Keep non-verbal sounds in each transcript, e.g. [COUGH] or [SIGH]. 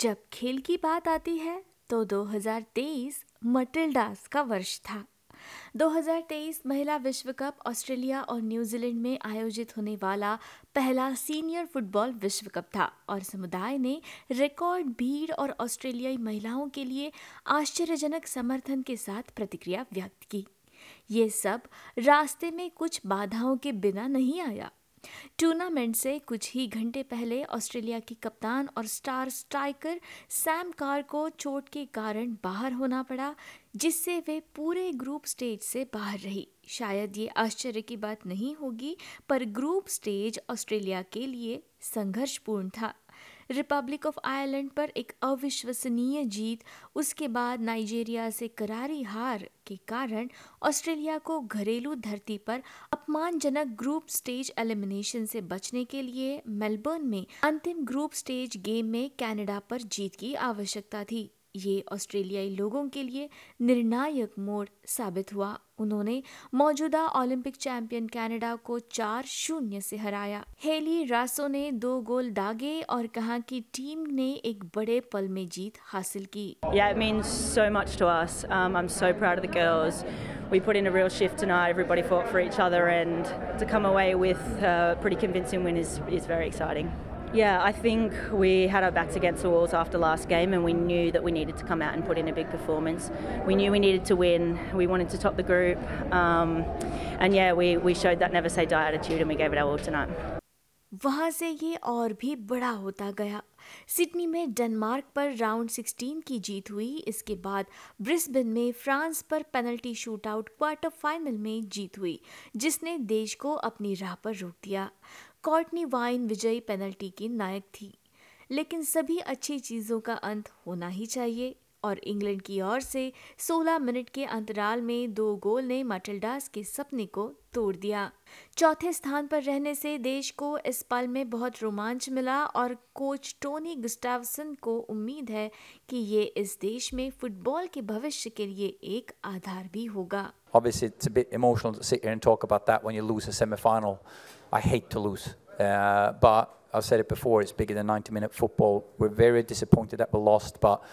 जब खेल की बात आती है तो 2023 मटिल्डास का वर्ष था। 2023 महिला विश्व कप ऑस्ट्रेलिया और न्यूजीलैंड में आयोजित होने वाला पहला सीनियर फुटबॉल विश्व कप था और समुदाय ने रिकॉर्ड भीड़ और ऑस्ट्रेलियाई महिलाओं के लिए आश्चर्यजनक समर्थन के साथ प्रतिक्रिया व्यक्त की। ये सब रास्ते में कुछ बाधाओं के बिना नहीं आया। टूर्नामेंट से कुछ ही घंटे पहले ऑस्ट्रेलिया की कप्तान और स्टार स्ट्राइकर सैम कार को चोट के कारण बाहर होना पड़ा, जिससे वे पूरे ग्रुप स्टेज से बाहर रही। शायद ये आश्चर्य की बात नहीं होगी, पर ग्रुप स्टेज ऑस्ट्रेलिया के लिए संघर्षपूर्ण था। रिपब्लिक ऑफ़ आयरलैंड पर एक अविश्वसनीय जीत, उसके बाद नाइजीरिया से करारी हार के कारण ऑस्ट्रेलिया को घरेलू धरती पर अपमानजनक ग्रुप स्टेज एलिमिनेशन से बचने के लिए मेलबर्न में अंतिम ग्रुप स्टेज गेम में कनाडा पर जीत की आवश्यकता थी। ये ऑस्ट्रेलियाई लोगों के लिए निर्णायक मोड़ साबित हुआ उन्होंने मौजूदा ओलंपिक चैंपियन कनाडा को चार शून्य से हराया हेली रासो ने दो गोल दागे और कहा कि टीम ने एक बड़े पल में जीत हासिल की Yeah, it means so much to us. Um, I'm so proud of the girls. We put in a real shift tonight. Everybody fought for each other, and to come away with a pretty convincing win is, is very exciting. Yeah, I think we had our backs against the walls after last game, and we knew that we needed to come out and put in a big performance. We knew we needed to win. We wanted to top the group, um, and yeah, we, we showed that never say die attitude, and we gave it our all tonight. वहाँ से ये और भी बड़ा होता गया Sydney में Denmark पर राउंड 16 की जीत हुई इसके बाद ब्रिस्बेन में फ्रांस पर पेनल्टी शूटआउट क्वार्टर फाइनल में जीत हुई जिसने देश को अपनी राह पर रोक दिया कॉर्टनी वाइन विजयी पेनल्टी की नायक थी लेकिन सभी अच्छी चीज़ों का अंत होना ही चाहिए और इंग्लैंड की ओर से 16 मिनट के अंतराल में दो गोल ने मटिल्डास के सपने को तोड़ दिया चौथे स्थान पर रहने से देश को इस पल में बहुत रोमांच मिला और कोच टोनी गुस्टावसन को उम्मीद है कि ये इस देश में फुटबॉल के भविष्य के लिए एक आधार भी होगा Obviously, it's a bit emotional to sit here and talk about that when you lose a semi final. I hate to lose. Uh, but I've said it before, it's bigger than 90 minute football. We're very disappointed that we lost, but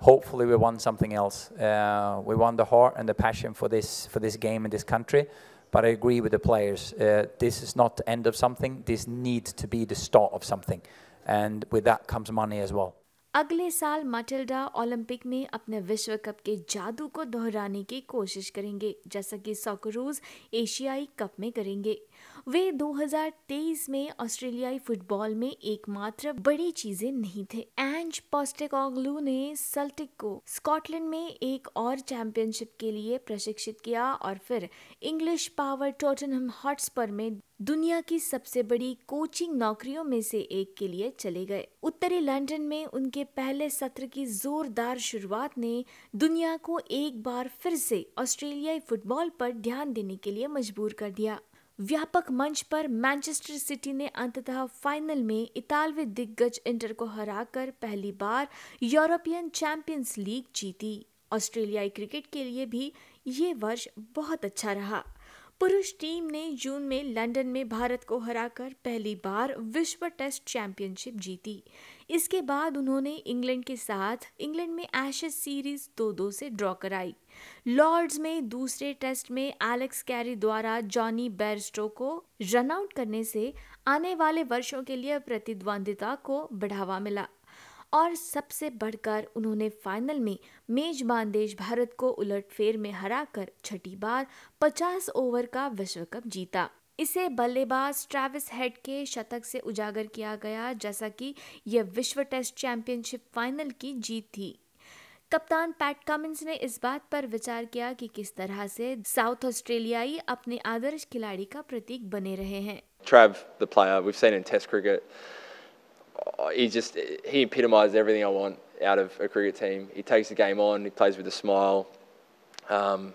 hopefully we won something else. Uh, we won the heart and the passion for this, for this game in this country. But I agree with the players. Uh, this is not the end of something. This needs to be the start of something. And with that comes money as well. अगले साल Matilda Olympic में अपने विश्व cup के जादू को दोहराने की कोशिश करेंगे जैसा कि सॉकरूज एशियाई कप में करेंगे वे 2023 में ऑस्ट्रेलियाई फुटबॉल में एकमात्र बड़ी चीज़ें नहीं थे। एंज पोस्टेकोग्लू ने सल्टिक को स्कॉटलैंड में एक और चैंपियनशिप के लिए प्रशिक्षित किया और फिर इंग्लिश पावर टोटनहम हॉटस्पर में दुनिया की सबसे बड़ी कोचिंग नौकरियों में से एक के लिए चले गए। उत्तरी लंदन में उनके पहले सत्र की जोरदार शुरुआत ने दुनिया को एक बार फिर से ऑस्ट्रेलियाई फुटबॉल पर ध्यान देने के लिए मजबूर कर दिया। व्यापक मंच पर मैनचेस्टर सिटी ने अंततः फाइनल में इतालवी दिग्गज इंटर को हराकर पहली बार यूरोपियन चैंपियंस लीग जीती। ऑस्ट्रेलियाई क्रिकेट के लिए भी ये वर्ष बहुत अच्छा रहा। पुरुष टीम ने जून में लंदन में भारत को हराकर पहली बार विश्व टेस्ट चैंपियनशिप जीती। इसके बाद उन्होंने इंग्लैंड के साथ, इंग्लैंड में एशेज सीरीज़ दो दो से ड्रॉ कराई। लॉर्ड्स में दूसरे टेस्ट में एलेक्स कैरी द्वारा जॉनी बेरस्टो को रन आउट करने से आने वाले वर्षों के लिए प्रतिद्वंदिता को बढ़ावा मिला। और सबसे बढ़कर उन्होंने फाइनल में मेजबान देश भारत को उलटफेर में हराकर छठी बार 50 ओवर का विश्व कप जीता। इसे बल्लेबाज ट्रेविस हेड के शतक से उजागर किया गया जैसा कि यह विश्व टेस्ट चैंपियनशिप फाइनल की जीत थी कप्तान पैट कमिंस ने इस बात पर विचार किया कि किस तरह से साउथ ऑस्ट्रेलियाई अपने आदर्श खिलाड़ी का प्रतीक बने रहे हैं Trav, the player, we've seen in Test cricket. uh, He just he epitomised everything I want out of a cricket team. He takes the game on. He plays with a smile. Um,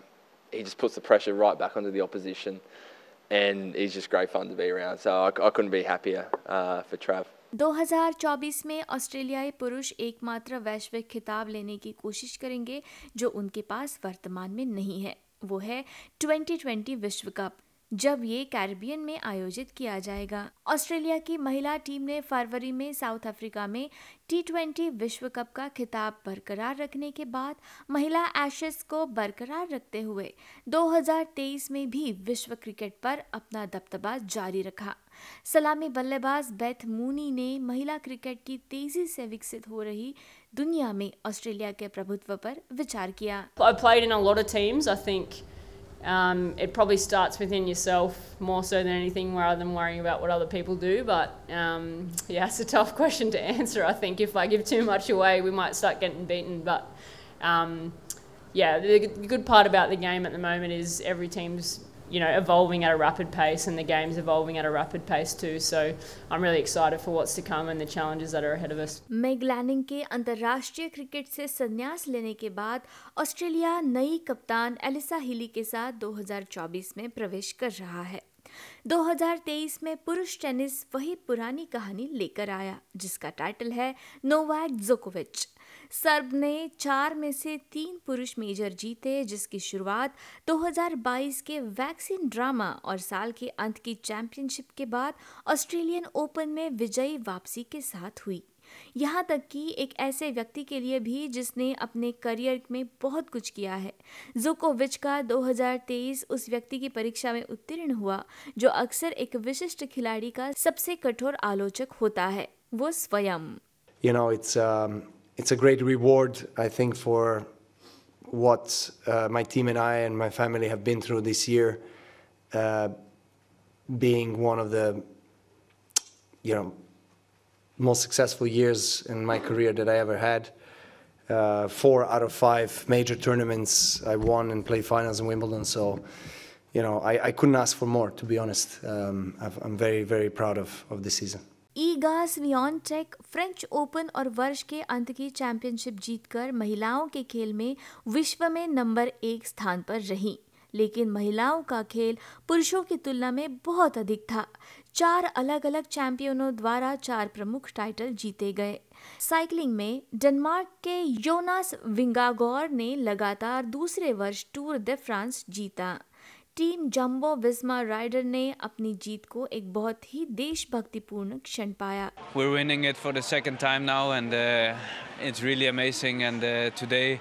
he just puts the pressure right back onto the opposition, and he's just great fun to be around. So I, I couldn't be happier uh, for Trav. 2024 में ऑस्ट्रेलियाई पुरुष एकमात्र वैश्विक खिताब लेने की कोशिश करेंगे जो उनके पास वर्तमान में नहीं है वो है 2020 विश्व कप जब ये कैरिबियन में आयोजित किया जाएगा ऑस्ट्रेलिया की महिला टीम ने फरवरी में साउथ अफ्रीका में टी ट्वेंटी विश्व कप का खिताब बरकरार रखने के बाद महिला एशेस को बरकरार रखते हुए 2023 में भी विश्व क्रिकेट पर अपना दबदबा जारी रखा सलामी बल्लेबाज बेथ मूनी ने महिला क्रिकेट की तेज़ी से विकसित हो रही दुनिया में ऑस्ट्रेलिया के प्रभुत्व पर विचार किया I played in a lot of teams. I think Um, it probably starts within yourself more so than anything rather than worrying about what other people do. But um, yeah, it's a tough [LAUGHS] question to answer. I think if I give too much away, we might start getting beaten. But um, yeah, the good part about the game at the moment is every team's you know, evolving at a rapid pace and the game's evolving at a rapid pace too. So I'm really excited for what's to come and the challenges that are ahead of us. Meg Lanning के अंतर्राष्ट्रीय cricket से संन्यास लेने के बाद Australia नई कप्तान Alyssa Healy के साथ 2024 में प्रवेश कर रहा है 2023 में पुरुष टेनिस वही पुरानी कहानी लेकर आया जिसका टाइटल है नोवाक जोकोविच सर्ब ने चार में से तीन पुरुष मेजर जीते जिसकी शुरुआत 2022 के वैक्सीन ड्रामा और साल के अंत की चैंपियनशिप के बाद ऑस्ट्रेलियन ओपन में विजयी वापसी के साथ हुई। यहाँ तक कि एक ऐसे व्यक्ति के लिए भी जिसने अपने करियर में बहुत कुछ किया है। जोकोविच का 2023 उस व्यक्ति की परीक्षा में उत्तीर्ण हुआ जो अक्सर एक विशिष्ट खिलाड़ी का सबसे कठोर आलोचक होता है वो स्वयं। You know, it's um, it's a great reward, I think, for what uh, my team and I and my family have been through this year, uh, being one of the, you know, most successful years in my career that I ever had. Uh, four out of five major tournaments I won and played finals in Wimbledon. So, you know, I, I couldn't ask for more, to be honest. Um, I'm very, very proud of, of this season. Iga Swiatek French Open और वर्ष के अंत की championship जीतकर महिलाओं के खेल में विश्व में नंबर एक स्थान पर रही। लेकिन महिलाओं का खेल पुरुषों की तुलना में बहुत अधिक था। चार अलग अलग चैंपियनों द्वारा चार प्रमुख टाइटल जीते गए। साइकिलिंग में डेनमार्क के योनास विंगागोर ने लगातार दूसरे वर्ष टूर दे फ्रांस जीता। टीम जंबो विस्मा राइडर ने अपनी जीत को एक बहुत ही देशभक्तिपूर्ण क्षण पाया We're winning it for the second time now and uh, it's really amazing and uh, today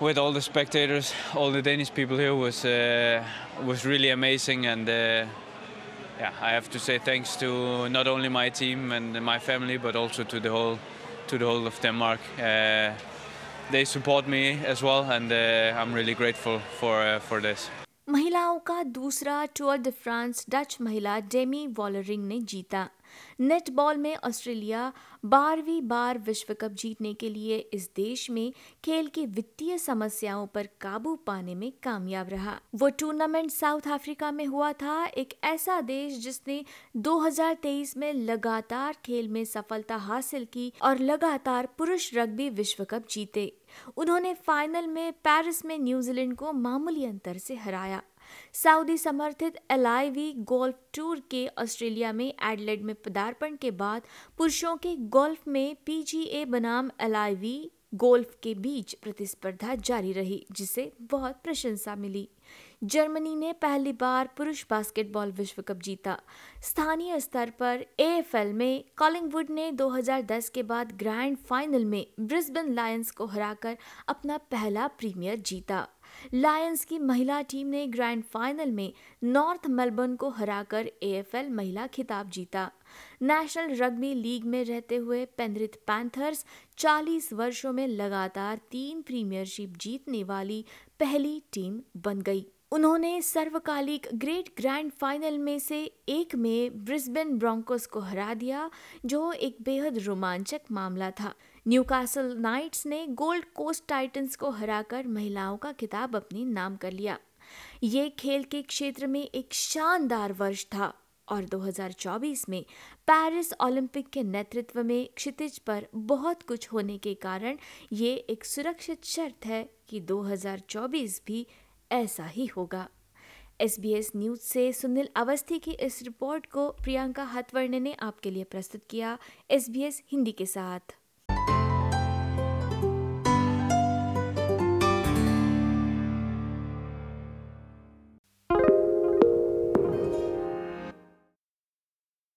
with all the spectators, all the Danish people here was uh, was really amazing and uh, yeah, I have to say thanks to not only my team and my family but also to the whole to the whole of Denmark. Uh, they support me as well and uh, I'm really grateful for uh, for this. महिलाओं का दूसरा tour de France Dutch महिला Demi Vollering ने जीता। Netball में Australia बारहवीं बार विश्व cup जीतने के लिए इस देश में खेल की वित्तीय समस्याओं पर काबू पाने में कामयाब रहा। वो टूर्नामेंट साउथ अफ्रीका में हुआ था, एक ऐसा देश जिसने 2023 में लगातार खेल में सफलता हासिल की और लगातार पुरुष रग्बी विश्व कप जीते। उन्होंने फाइनल में पेरिस में न्यूजीलैंड को मामूली अंतर से हराया। सऊदी समर्थित एल गोल्फ टूर के ऑस्ट्रेलिया में एडलेड में पदार्पण के बाद पुरुषों के गोल्फ में पीजीए बनाम एलआईवी गोल्फ के बीच प्रतिस्पर्धा जारी रही, जिसे बहुत प्रशंसा मिली। जर्मनी ने पहली बार पुरुष बास्केटबॉल विश्व कप जीता। स्थानीय स्तर पर एएफएल में कॉलिंगवुड ने 2010 के बाद ग्रैंड फाइनल में ब्रिस्बेन लायंस को हराकर अपना पहला प्रीमियर जीता। लायंस की महिला टीम ने ग्रैंड फाइनल में नॉर्थ मेलबर्न को हराकर एएफएल महिला खिताब जीता। नेशनल रग्बी लीग में रहते हुए पेंद्रिथ पैंथर्स 40 वर्षों में लगातार तीन प्रीमियरशिप जीतने वाली पहली टीम बन गई। उन्होंने सर्वकालिक ग्रेट ग्रैंड फाइनल में से एक में ब्रिस्बेन ब्रोंकोस को हरा दिया, जो एक बेहद रोमांचक मामला था। न्यूकासल नाइट्स ने गोल्ड कोस्ट टाइटंस को हराकर महिलाओं का खिताब अपने नाम कर लिया। ये खेल के क्षेत्र में एक शानदार वर्ष था और 2024 में पेरिस ओलंपिक के नेतृत्व में क्षितिज पर बहुत कुछ होने के कारण ये एक सुरक्षित शर्त है कि 2024 भी ऐसा ही होगा। एस बी एस न्यूज़ से सुनील अवस्थी की इस रिपोर्ट को प्रियंका हथवर्णे ने आपके लिए प्रस्तुत किया। एस हिंदी के साथ।